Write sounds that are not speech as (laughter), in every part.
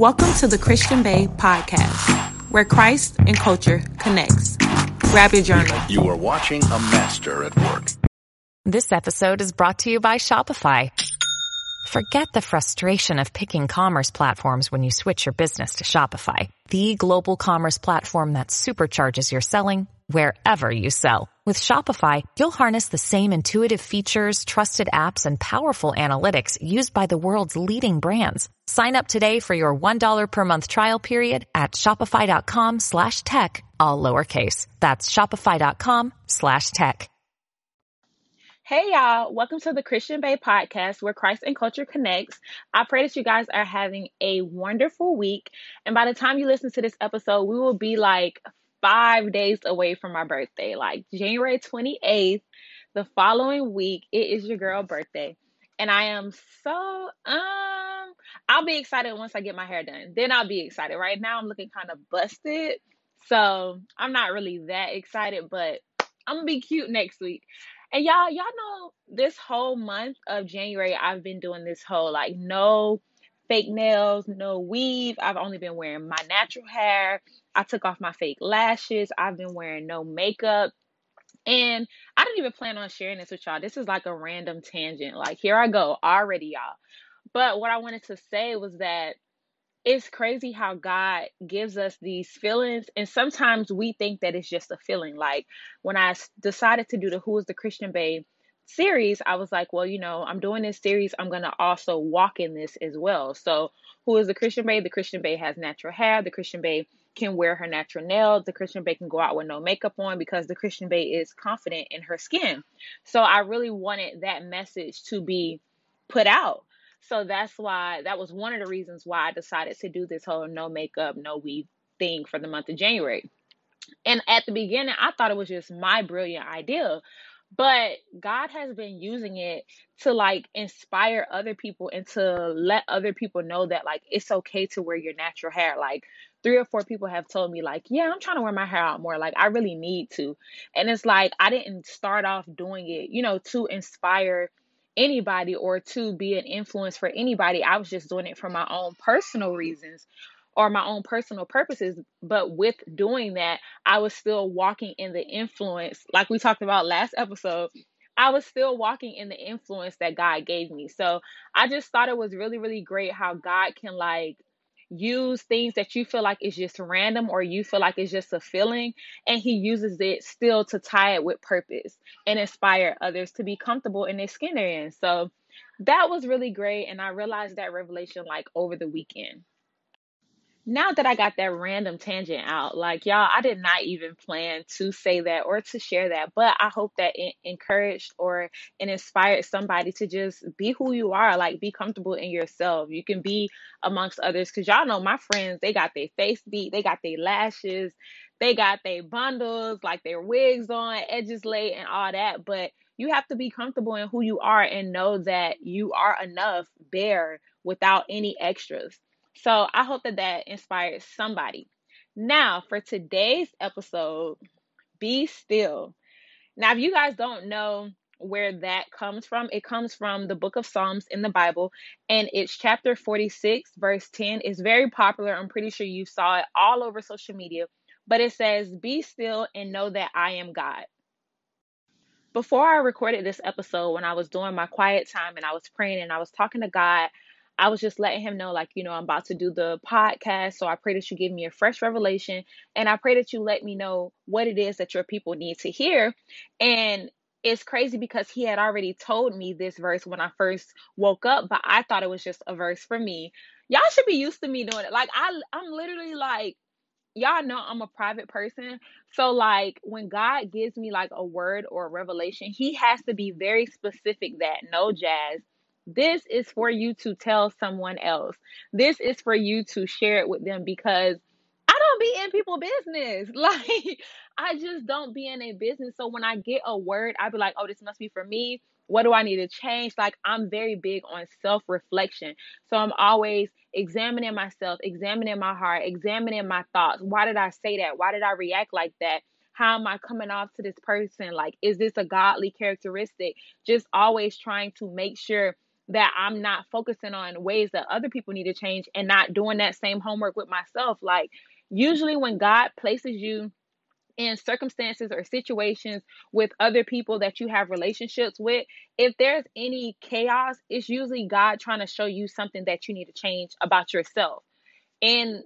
Welcome to the Christian Bae podcast, where Christ and culture connects. Grab your journal. You are watching a master at work. This episode is brought to you by Shopify. Forget the frustration of picking commerce platforms when you switch your business to Shopify, the global commerce platform that supercharges your selling wherever you sell. With Shopify, you'll harness the same intuitive features, trusted apps, and powerful analytics used by the world's leading brands. Sign up today for your $1 per month trial period at shopify.com slash tech, all lowercase. That's shopify.com slash tech. Hey y'all, welcome to the Christian Bae podcast where Christ and culture connects. I pray that you guys are having a wonderful week. And by the time you listen to this episode, we will be like five days away from my birthday, like January 28th, the following week, it is your girl birthday. And I am so um I'll be excited once I get my hair done. Then I'll be excited. Right now I'm looking kind of busted. So I'm not really that excited, but I'm gonna be cute next week. And y'all, y'all know this whole month of January, I've been doing this whole like no fake nails, no weave. I've only been wearing my natural hair. I took off my fake lashes. I've been wearing no makeup. And I didn't even plan on sharing this with y'all. This is like a random tangent. Like, here I go already, y'all. But what I wanted to say was that it's crazy how God gives us these feelings. And sometimes we think that it's just a feeling. Like, when I decided to do the Who is the Christian Bae series, I was like, well, you know, I'm doing this series. I'm going to also walk in this as well. So, who is the Christian Bae? The Christian Bae has natural hair. The Christian Bae can wear her natural nails. The Christian Bae can go out with no makeup on because the Christian Bae is confident in her skin. So, I really wanted that message to be put out. So, that's why that was one of the reasons why I decided to do this whole no makeup, no weave thing for the month of January. And at the beginning, I thought it was just my brilliant idea but God has been using it to like inspire other people and to let other people know that like it's okay to wear your natural hair. Like three or four people have told me like, "Yeah, I'm trying to wear my hair out more. Like I really need to." And it's like I didn't start off doing it, you know, to inspire anybody or to be an influence for anybody. I was just doing it for my own personal reasons or my own personal purposes. But with doing that, I was still walking in the influence, like we talked about last episode. I was still walking in the influence that God gave me. So I just thought it was really, really great how God can like use things that you feel like is just random or you feel like it's just a feeling and he uses it still to tie it with purpose and inspire others to be comfortable in their skin they're in. So that was really great and I realized that revelation like over the weekend now that I got that random tangent out, like y'all, I did not even plan to say that or to share that, but I hope that it encouraged or it inspired somebody to just be who you are, like be comfortable in yourself. You can be amongst others because y'all know my friends, they got their face beat, they got their lashes, they got their bundles, like their wigs on, edges laid, and all that. But you have to be comfortable in who you are and know that you are enough, bare, without any extras. So I hope that that inspires somebody. Now, for today's episode, be still. Now, if you guys don't know where that comes from, it comes from the book of Psalms in the Bible, and it's chapter 46, verse 10. It's very popular. I'm pretty sure you saw it all over social media, but it says, Be still and know that I am God. Before I recorded this episode, when I was doing my quiet time and I was praying and I was talking to God, I was just letting him know, like, you know, I'm about to do the podcast. So I pray that you give me a fresh revelation. And I pray that you let me know what it is that your people need to hear. And it's crazy because he had already told me this verse when I first woke up, but I thought it was just a verse for me. Y'all should be used to me doing it. Like I I'm literally like y'all know I'm a private person. So like when God gives me like a word or a revelation, he has to be very specific that no jazz this is for you to tell someone else. This is for you to share it with them because I don't be in people business. (laughs) Like I just don't be in a business. So when I get a word, I be like, "Oh, this must be for me." What do I need to change? Like I'm very big on self-reflection. So I'm always examining myself, examining my heart, examining my thoughts. Why did I say that? Why did I react like that? How am I coming off to this person? Like is this a godly characteristic? Just always trying to make sure that I'm not focusing on ways that other people need to change and not doing that same homework with myself. Like, usually when God places you in circumstances or situations with other people that you have relationships with, if there's any chaos, it's usually God trying to show you something that you need to change about yourself. And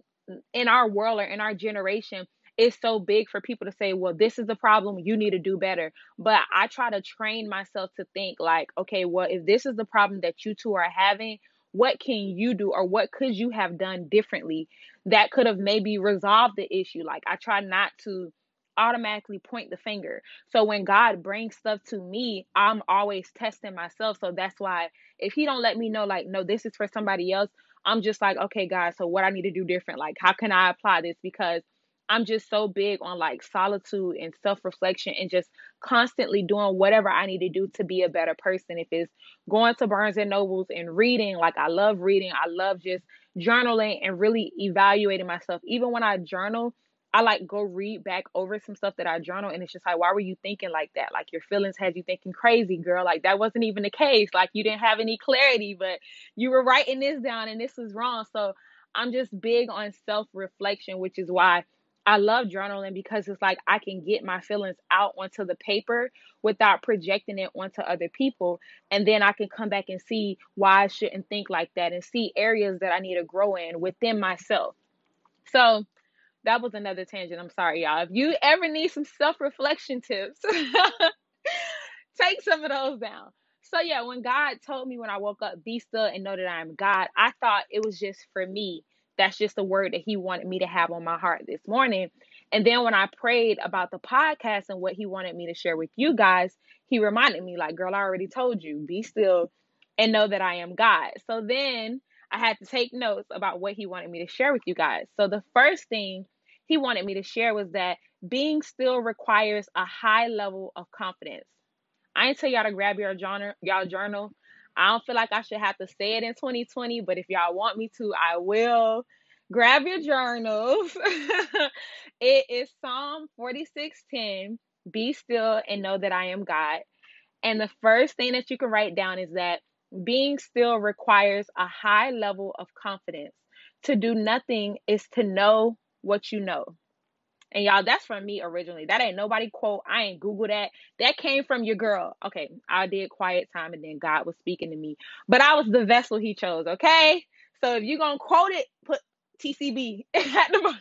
in our world or in our generation, it's so big for people to say, well, this is the problem, you need to do better. But I try to train myself to think, like, okay, well, if this is the problem that you two are having, what can you do or what could you have done differently that could have maybe resolved the issue? Like, I try not to automatically point the finger. So when God brings stuff to me, I'm always testing myself. So that's why if he don't let me know like no this is for somebody else, I'm just like okay God, so what I need to do different? Like how can I apply this because I'm just so big on like solitude and self-reflection and just constantly doing whatever I need to do to be a better person. If it's going to Barnes and Nobles and reading, like I love reading, I love just journaling and really evaluating myself. Even when I journal, I like go read back over some stuff that I journal and it's just like, why were you thinking like that? Like your feelings had you thinking crazy, girl. Like that wasn't even the case. Like you didn't have any clarity, but you were writing this down and this was wrong. So I'm just big on self reflection, which is why I love journaling because it's like I can get my feelings out onto the paper without projecting it onto other people. And then I can come back and see why I shouldn't think like that and see areas that I need to grow in within myself. So, that was another tangent. I'm sorry, y'all. If you ever need some self reflection tips, (laughs) take some of those down. So, yeah, when God told me when I woke up, be still and know that I am God, I thought it was just for me. That's just the word that He wanted me to have on my heart this morning. And then when I prayed about the podcast and what He wanted me to share with you guys, He reminded me, like, girl, I already told you, be still and know that I am God. So then I had to take notes about what He wanted me to share with you guys. So the first thing he wanted me to share was that being still requires a high level of confidence. I ain't tell y'all to grab your journal, y'all journal. I don't feel like I should have to say it in 2020, but if y'all want me to, I will. Grab your journals. (laughs) it is Psalm 46:10. Be still and know that I am God. And the first thing that you can write down is that being still requires a high level of confidence. To do nothing is to know what you know. And y'all, that's from me originally. That ain't nobody quote. I ain't Google that. That came from your girl. Okay, I did quiet time and then God was speaking to me. But I was the vessel he chose, okay? So if you're gonna quote it, put TCB (laughs) at the bottom.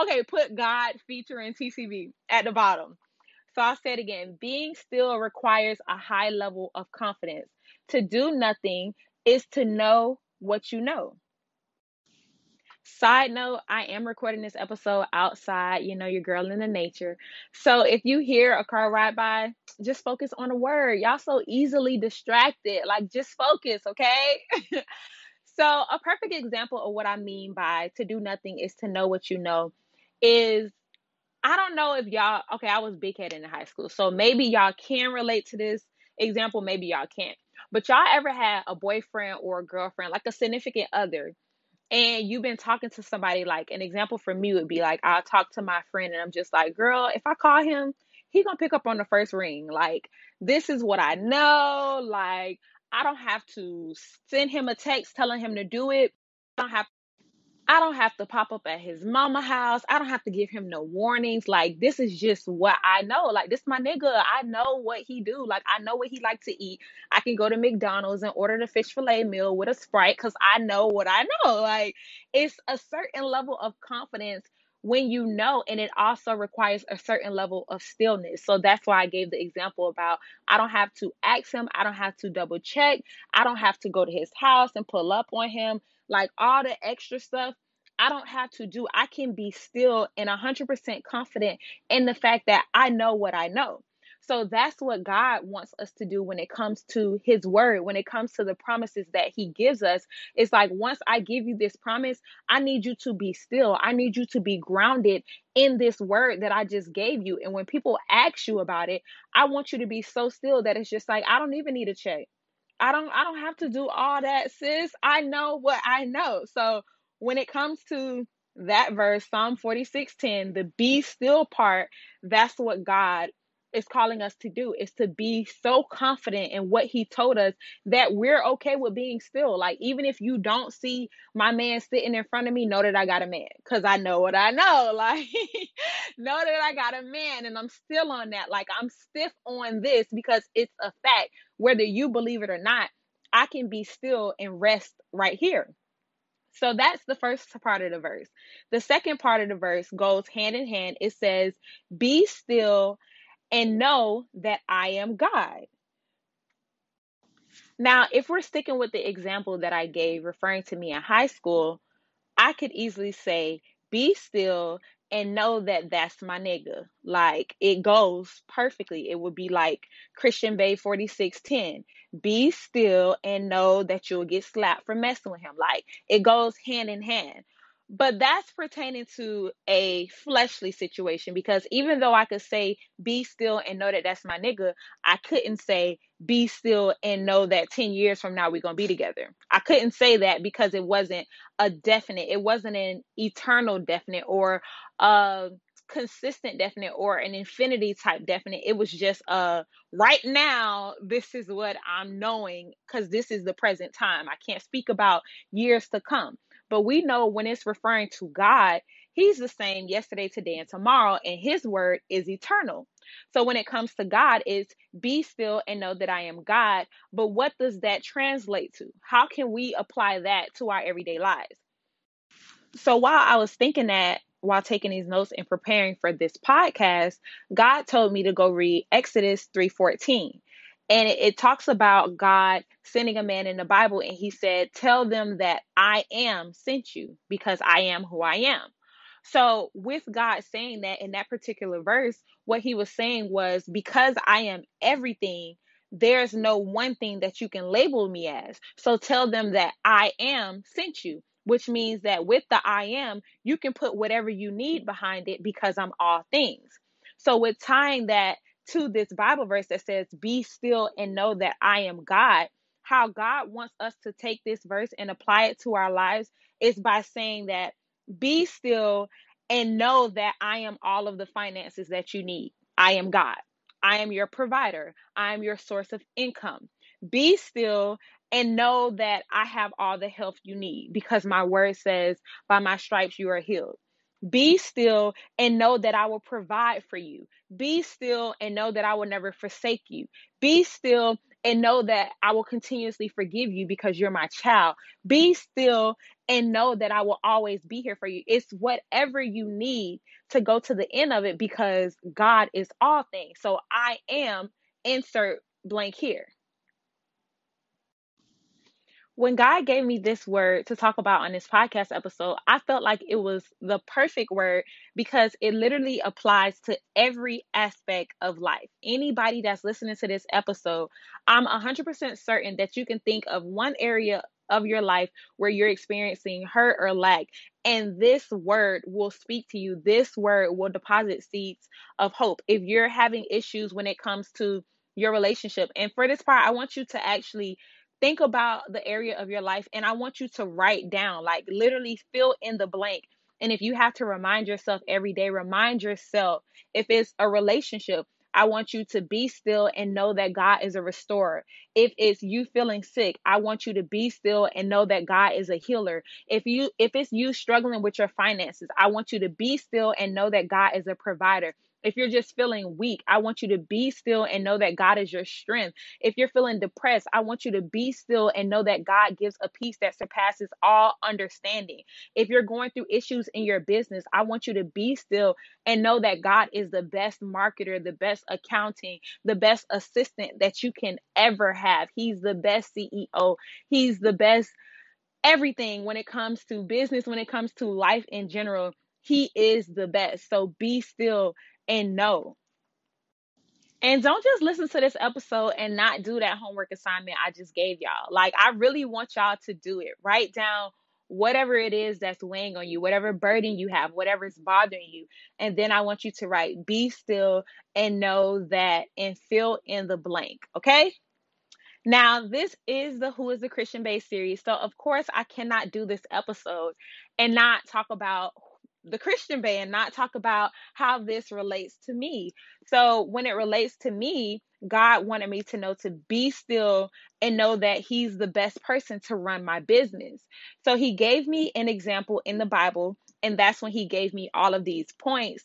okay, put God featuring TCB at the bottom. So I'll say it again. Being still requires a high level of confidence. To do nothing is to know what you know. Side note, I am recording this episode outside, you know, your girl in the nature. So if you hear a car ride by, just focus on a word. Y'all so easily distracted. Like just focus, okay? (laughs) so a perfect example of what I mean by to do nothing is to know what you know is I don't know if y'all okay, I was big head in high school. So maybe y'all can relate to this example, maybe y'all can't. But y'all ever had a boyfriend or a girlfriend, like a significant other, and you've been talking to somebody like an example for me would be like I'll talk to my friend and I'm just like, girl, if I call him, he gonna pick up on the first ring. Like, this is what I know. Like, I don't have to send him a text telling him to do it. I don't have I don't have to pop up at his mama house. I don't have to give him no warnings. Like this is just what I know. Like this my nigga. I know what he do. Like I know what he like to eat. I can go to McDonald's and order the fish fillet meal with a Sprite cuz I know what I know. (laughs) Like it's a certain level of confidence when you know and it also requires a certain level of stillness. So that's why I gave the example about I don't have to ask him, I don't have to double check, I don't have to go to his house and pull up on him like all the extra stuff I don't have to do. I can be still and 100% confident in the fact that I know what I know. So that's what God wants us to do when it comes to his word, when it comes to the promises that he gives us. It's like once I give you this promise, I need you to be still. I need you to be grounded in this word that I just gave you. And when people ask you about it, I want you to be so still that it's just like I don't even need to check. I don't I don't have to do all that, sis. I know what I know. So when it comes to that verse, Psalm 46:10, the be still part, that's what God is calling us to do is to be so confident in what he told us that we're okay with being still. Like even if you don't see my man sitting in front of me, know that I got a man cuz I know what I know. (laughs) Like know that I got a man and I'm still on that. Like I'm stiff on this because it's a fact whether you believe it or not. I can be still and rest right here. So that's the first part of the verse. The second part of the verse goes hand in hand. It says, Be still and know that I am God. Now, if we're sticking with the example that I gave referring to me in high school, I could easily say, Be still and know that that's my nigga. Like it goes perfectly. It would be like Christian Bae 4610. Be still and know that you'll get slapped for messing with him. Like it goes hand in hand. But that's pertaining to a fleshly situation because even though I could say, be still and know that that's my nigga, I couldn't say, be still and know that 10 years from now we're going to be together. I couldn't say that because it wasn't a definite, it wasn't an eternal definite or a consistent definite or an infinity type definite. It was just uh right now this is what I'm knowing cuz this is the present time. I can't speak about years to come. But we know when it's referring to God, He's the same yesterday, today, and tomorrow, and His word is eternal. So when it comes to God, it's be still and know that I am God. But what does that translate to? How can we apply that to our everyday lives? So while I was thinking that, while taking these notes and preparing for this podcast, God told me to go read Exodus 3:14 and it, it, talks about God sending a man in the Bible, and he said, Tell them that I am sent you because I am who I am. So, with God saying that in that particular verse, what he was saying was, Because I am everything, there's no one thing that you can label me as. So, tell them that I am sent you, which means that with the I am, you can put whatever you need behind it because I'm all things. So, with tying that to this Bible verse that says, Be still and know that I am God, how God wants us to take this verse and apply it to our lives is by saying that, Be still and know that I am all of the finances that you need. I am God. I am your provider. I am your source of income. Be still and know that I have all the health you need because my word says, By my stripes you are healed. Be still and know that I will provide for you. Be still and know that I will never forsake you. Be still and know that I will continuously forgive you because you're my child. Be still and know that I will always be here for you. It's whatever you need to go to the end of it because God is all things. So I am insert blank here when God gave me this word to talk about on this podcast episode, I felt like it was the perfect word because it literally applies to every aspect of life. Anybody that's listening to this episode, I'm 100% certain that you can think of one area of your life where you're experiencing hurt or lack. And this word will speak to you. This word will deposit seeds of hope. If you're having issues when it comes to your relationship, and for this part, I want you to actually think about the area of your life and I want you to write down, like literally fill in the blank. And if you have to remind yourself every day, remind yourself. If it's a relationship, I want you to be still and know that God is a restorer. If it's you feeling sick, I want you to be still and know that God is a healer. If you if it's you struggling with your finances, I want you to be still and know that God is a provider. If you're just feeling weak, I want you to be still and know that God is your strength. If you're feeling depressed, I want you to be still and know that God gives a peace that surpasses all understanding. If you're going through issues in your business, I want you to be still and know that God is the best marketer, the best accounting, the best assistant that you can ever have. He's the best CEO. He's the best everything when it comes to business, when it comes to life in general. He is the best. So be still and know. And don't just listen to this episode and not do that homework assignment I just gave y'all. Like, I really want y'all to do it. Write down whatever it is that's weighing on you, whatever burden you have, whatever is bothering you. And then I want you to write, be still and know that and fill in the blank. Okay. Now, this is the Who is the Christian Bae series. So, of course, I cannot do this episode and not talk about the Christian band, not talk about how this relates to me. So when it relates to me, God wanted me to know to be still and know that He's the best person to run my business. So He gave me an example in the Bible, and that's when He gave me all of these points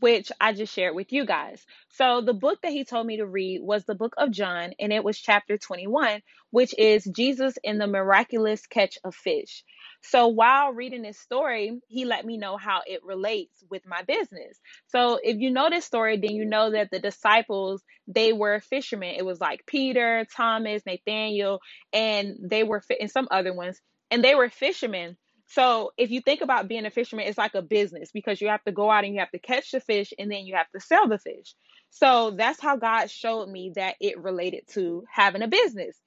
which I just shared with you guys. So, the book that he told me to read was the book of John, and it was chapter 21, which is Jesus in the miraculous catch of fish. So, while reading this story, he let me know how it relates with my business. So, if you know this story, then you know that the disciples, they were fishermen. It was like Peter, Thomas, Nathaniel, and they were, and some other ones, and they were fishermen so if you think about being a fisherman, it's like a business because you have to go out and you have to catch the fish and then you have to sell the fish. So that's how God showed me that it related to having a business.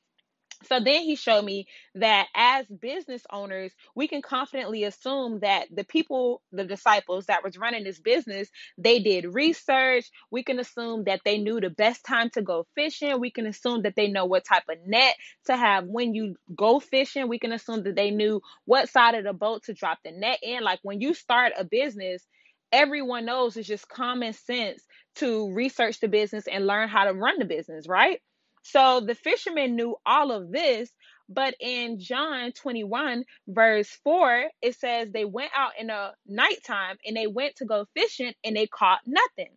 So then he showed me that as business owners, we can confidently assume that the people, the disciples that was running this business, they did research. We can assume that they knew the best time to go fishing. We can assume that they know what type of net to have when you go fishing. We can assume that they knew what side of the boat to drop the net in. Like when you start a business, everyone knows it's just common sense to research the business and learn how to run the business, right? So the fishermen knew all of this, but in John 21, verse 4, it says they went out in the nighttime and they went to go fishing and they caught nothing.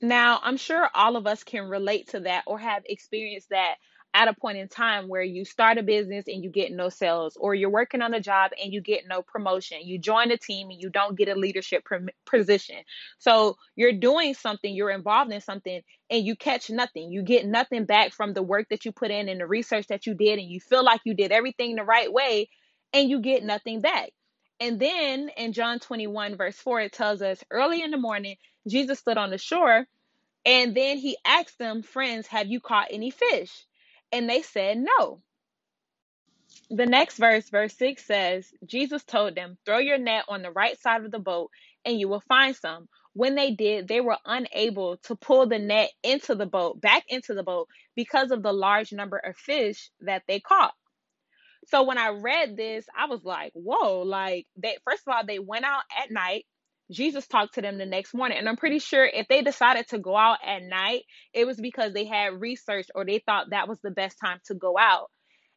Now, I'm sure all of us can relate to that or have experienced that at a point in time where you start a business and you get no sales, or you're working on a job and you get no promotion. You join a team and you don't get a leadership position. So you're doing something, you're involved in something, and you catch nothing. You get nothing back from the work that you put in and the research that you did, and you feel like you did everything the right way, and you get nothing back. And then in John 21, verse 4, it tells us early in the morning, Jesus stood on the shore and then he asked them, Friends, have you caught any fish? And they said, No. The next verse, verse 6 says, Jesus told them, Throw your net on the right side of the boat and you will find some. When they did, they were unable to pull the net into the boat, back into the boat, because of the large number of fish that they caught. So when I read this, I was like, whoa, like they first of all, they went out at night. Jesus talked to them the next morning. And I'm pretty sure if they decided to go out at night, it was because they had research or they thought that was the best time to go out.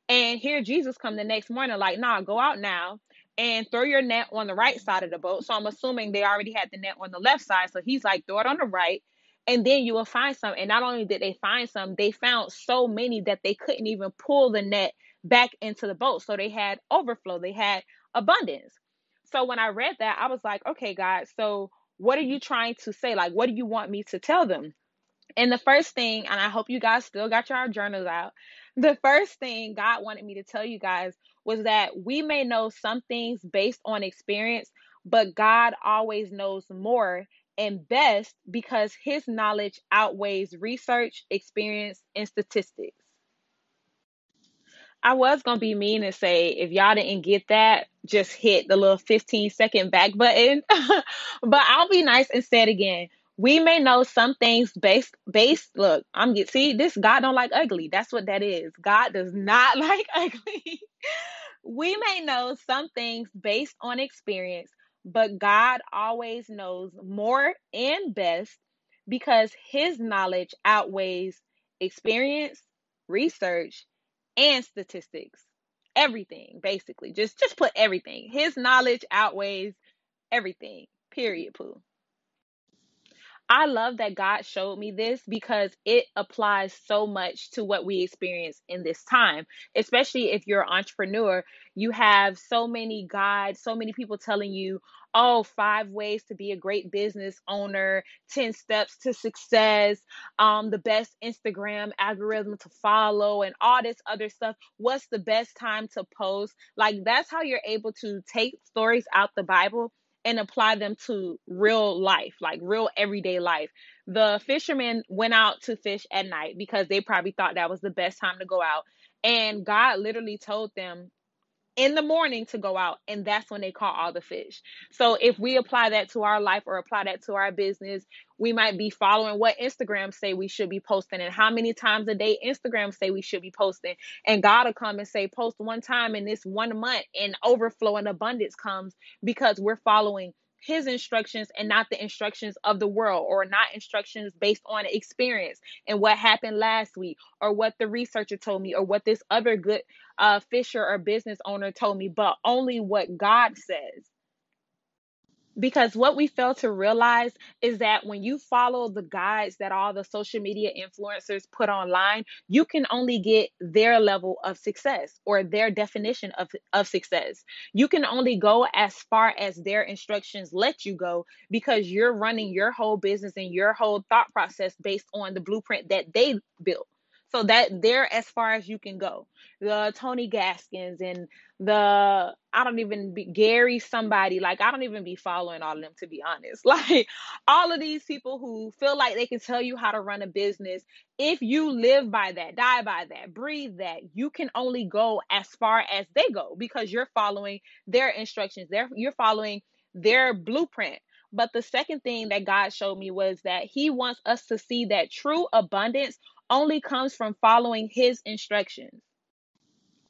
And here Jesus come the next morning, like, nah, go out now and throw your net on the right side of the boat. So I'm assuming they already had the net on the left side. So he's like, throw it on the right, and then you will find some. And not only did they find some, they found so many that they couldn't even pull the net back into the boat. So they had overflow, they had abundance. So when I read that, I was like, okay, God, so what are you trying to say? Like, what do you want me to tell them? And the first thing, and I hope you guys still got your journals out. The first thing God wanted me to tell you guys was that we may know some things based on experience, but God always knows more and best because his knowledge outweighs research, experience, and statistics. I was gonna be mean and say if y'all didn't get that, just hit the little 15 second back button. (laughs) but I'll be nice and say it again. We may know some things based based. Look, I'm get see this. God don't like ugly. That's what that is. God does not (laughs) like ugly. we may know some things based on experience, but God always knows more and best because His knowledge outweighs experience, research, and statistics. Everything, basically. Just just put everything. His knowledge outweighs everything. Period, Pooh. I love that God showed me this because it applies so much to what we experience in this time, especially if you're an entrepreneur. You have so many guides, so many people telling you, oh, five ways to be a great business owner, 10 steps to success, um, the best Instagram algorithm to follow, and all this other stuff. What's the best time to post? Like, that's how you're able to take stories out the Bible and apply them to real life, like real everyday life. The fishermen went out to fish at night because they probably thought that was the best time to go out. And God literally told them in the morning to go out and that's when they caught all the fish. So if we apply that to our life or apply that to our business we might be following what instagram say we should be posting and how many times a day instagram say we should be posting. And god will come and say post one time in this one month and overflow and abundance comes because we're following his instructions and not the instructions of the world or not instructions based on experience and what happened last week or what the researcher told me or what this other good uh, fisher or business owner told me, but only what God says. Because what we fail to realize is that when you follow the guides that all the social media influencers put online, you can only get their level of success or their definition of, of success. You can only go as far as their instructions let you go because you're running your whole business and your whole thought process based on the blueprint that they built. So that they're as far as you can go. The Tony Gaskins and the I don't even be Gary somebody like I don't even be following all of them to be honest. (laughs) Like all of these people who feel like they can tell you how to run a business, if you live by that, die by that, breathe that, you can only go as far as they go because you're following their instructions. They're you're following their blueprint. But the second thing that God showed me was that He wants us to see that true abundance only comes from following His instructions.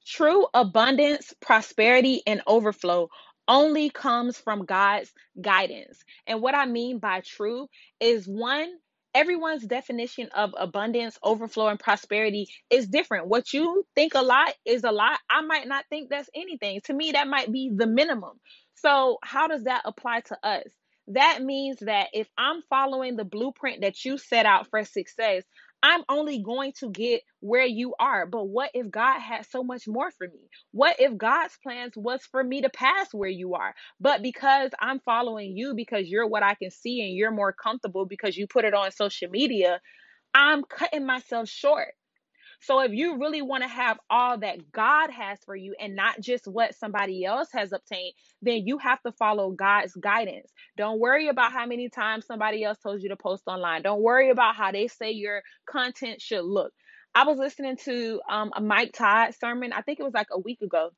True abundance, prosperity, and overflow only comes from God's guidance. And what I mean by true is one, everyone's definition of abundance, overflow, and prosperity is different. What you think a lot is a lot. I might not think that's anything. To me, that might be the minimum. So, how does that apply to us? That means that if I'm following the blueprint that you set out for success, I'm only going to get where you are. But what if God had so much more for me? What if God's plans was for me to pass where you are? But because I'm following you, because you're what I can see and you're more comfortable because you put it on social media, I'm cutting myself short. So if you really want to have all that God has for you and not just what somebody else has obtained, then you have to follow God's guidance. Don't worry about how many times somebody else told you to post online. Don't worry about how they say your content should look. I was listening to um, a Mike Todd sermon, I think it was like a week ago,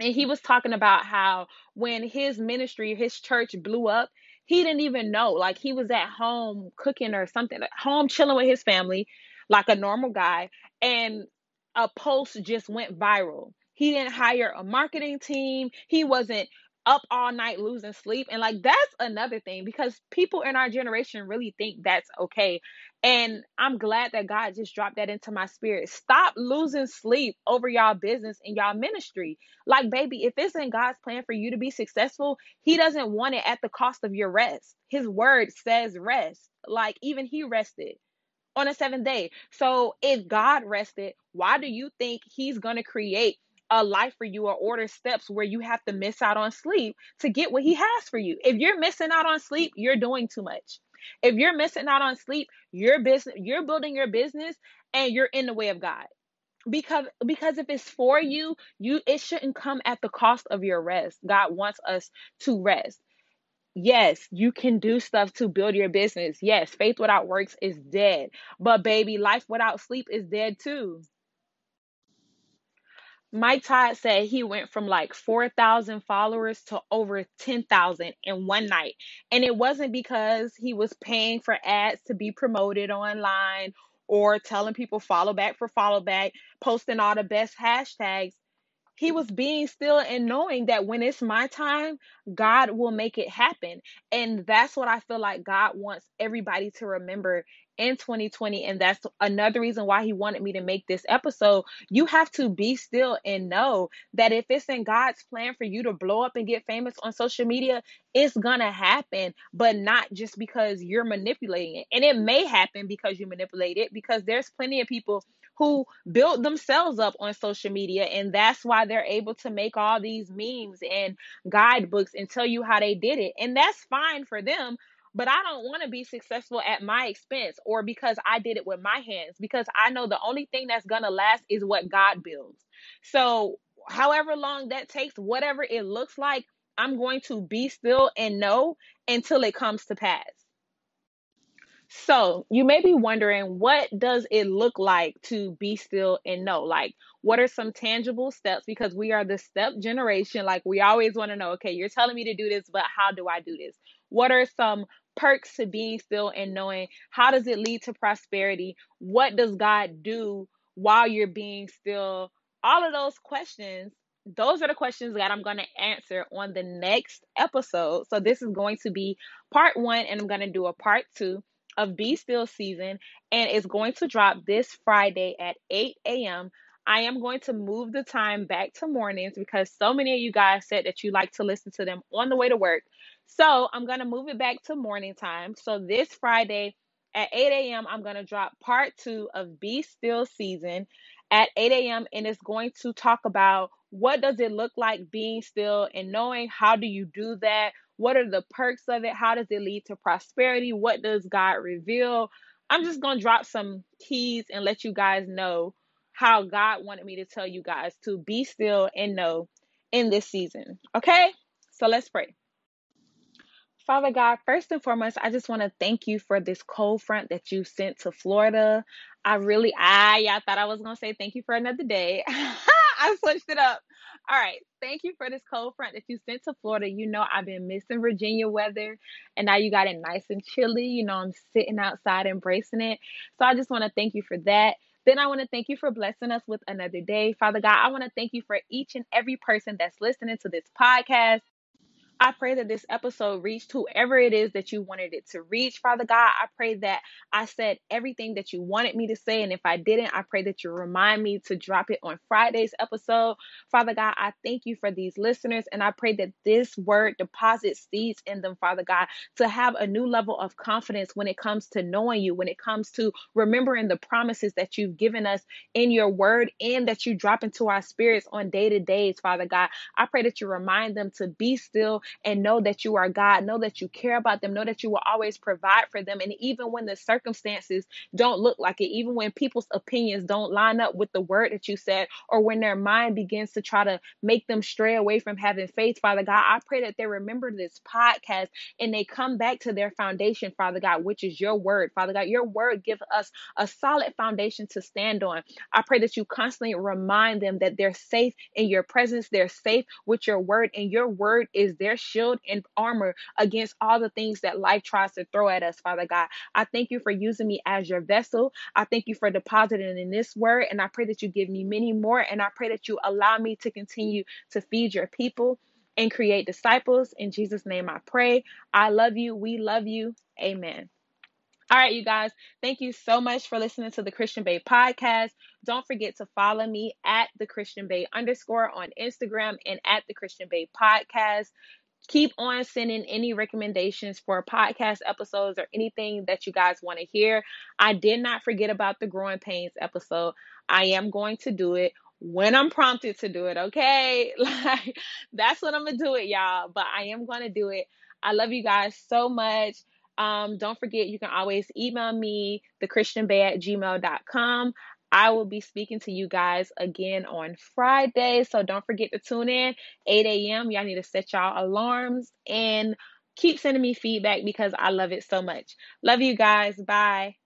and he was talking about how when his ministry, his church blew up, he didn't even know. Like he was at home cooking or something, home chilling with his family, like a normal guy and a post just went viral. He didn't hire a marketing team. He wasn't up all night losing sleep. And like that's another thing because people in our generation really think that's okay. And I'm glad that God just dropped that into my spirit. Stop losing sleep over y'all business and y'all ministry. Like, baby, if it's in God's plan for you to be successful, He doesn't want it at the cost of your rest. His word says rest. Like, even He rested on a seventh day. So if God rested, why do you think He's going to create a life for you or order steps where you have to miss out on sleep to get what He has for you? If you're missing out on sleep, you're doing too much. If you're missing out on sleep, your business, you're building your business and you're in the way of God. Because because if it's for you, you it shouldn't come at the cost of your rest. God wants us to rest. Yes, you can do stuff to build your business. Yes, faith without works is dead. But baby, life without sleep is dead too. Mike Todd said he went from like 4,000 followers to over 10,000 in one night. And it wasn't because he was paying for ads to be promoted online or telling people follow back for follow back, posting all the best hashtags he was being still and knowing that when it's my time, God will make it happen. And that's what I feel like God wants everybody to remember in 2020. And that's another reason why He wanted me to make this episode. You have to be still and know that if it's in God's plan for you to blow up and get famous on social media, it's gonna happen, but not just because you're manipulating it. And it may happen because you manipulate it, because there's plenty of people who built themselves up on social media and that's why they're able to make all these memes and guidebooks and tell you how they did it and that's fine for them but I don't want to be successful at my expense or because I did it with my hands because I know the only thing that's going to last is what God builds. So, however long that takes, whatever it looks like, I'm going to be still and know until it comes to pass. So, you may be wondering what does it look like to be still and know? Like, What are some tangible steps? Because we are the step generation. Like we always want to know, okay, you're telling me to do this, but how do I do this? What are some perks to being still and knowing how does it lead to prosperity? What does God do while you're being still? All of those questions those are the questions that I'm going to answer on the next episode. So, this is going to be part one, and I'm going to do a part two of Be Still season, and it's going to drop this Friday at 8 a.m. I am going to move the time back to mornings because so many of you guys said that you like to listen to them on the way to work. So, I'm going to move it back to morning time. So, this Friday at 8 a.m., I'm going to drop part two of Be Still season at 8 a.m. and it's going to talk about what does it look like being still and knowing how do you do that? What are the perks of it? How does it lead to prosperity? What does God reveal? I'm just going to drop some keys and let you guys know how God wanted me to tell you guys to be still and know in this season. Okay? So let's pray. Father God, first and foremost, I just want to thank you for this cold front that you sent to Florida. I really, I, y'all thought I was going to say thank you for another day. (laughs) I switched it up. All right. Thank you for this cold front that you sent to Florida. You know, I've been missing Virginia weather and now you got it nice and chilly. You know, I'm sitting outside embracing it. So I just want to thank you for that. Then I want to thank you for blessing us with another day. Father God, I want to thank you for each and every person that's listening to this podcast. I pray that this episode reached whoever it is that you wanted it to reach. Father God, I pray that I said everything that you wanted me to say. And if I didn't, I pray that you remind me to drop it on Friday's episode. Father God, I thank you for these listeners. And I pray that this word deposits seeds in them, Father God, to have a new level of confidence when it comes to knowing you, when it comes to remembering the promises that you've given us in your word and that you drop into our spirits on day to days, Father God. I pray that you remind them to be still and know that you are God. Know that you care about them. Know that you will always provide for them. And even when the circumstances don't look like it, even when people's opinions don't line up with the word that you said, or when their mind begins to try to make them stray away from having faith, Father God, I pray that they remember this podcast and they come back to their foundation, Father God, which is your word, Father God. Your word gives us a solid foundation to stand on. I pray that you constantly remind them that they're safe in your presence, they're safe with your word, and your word is their shield and armor against all the things that life tries to throw at us, Father God. I thank you for using me as your vessel. I thank you for depositing in this word, and I pray that you give me many more, and I pray that you allow me to continue to feed your people and create disciples. In Jesus' name I pray. I love you. We love you. Amen. All right, you guys, thank you so much for listening to the Christian Bae podcast. Don't forget to follow me at the Christian Bae underscore on Instagram and at the Christian Bae podcast keep on sending any recommendations for podcast episodes or anything that you guys want to hear. I did not forget about the growing pains episode. I am going to do it when I'm prompted to do it, okay? (laughs) Like that's when I'm gonna do it, y'all. But I am gonna do it. I love you guys so much. Um, don't forget you can always email me thechristianbae at gmail.com. I will be speaking to you guys again on Friday. So don't forget to tune in 8 a.m. Y'all need to set y'all alarms and keep sending me feedback because I love it so much. Love you guys. Bye.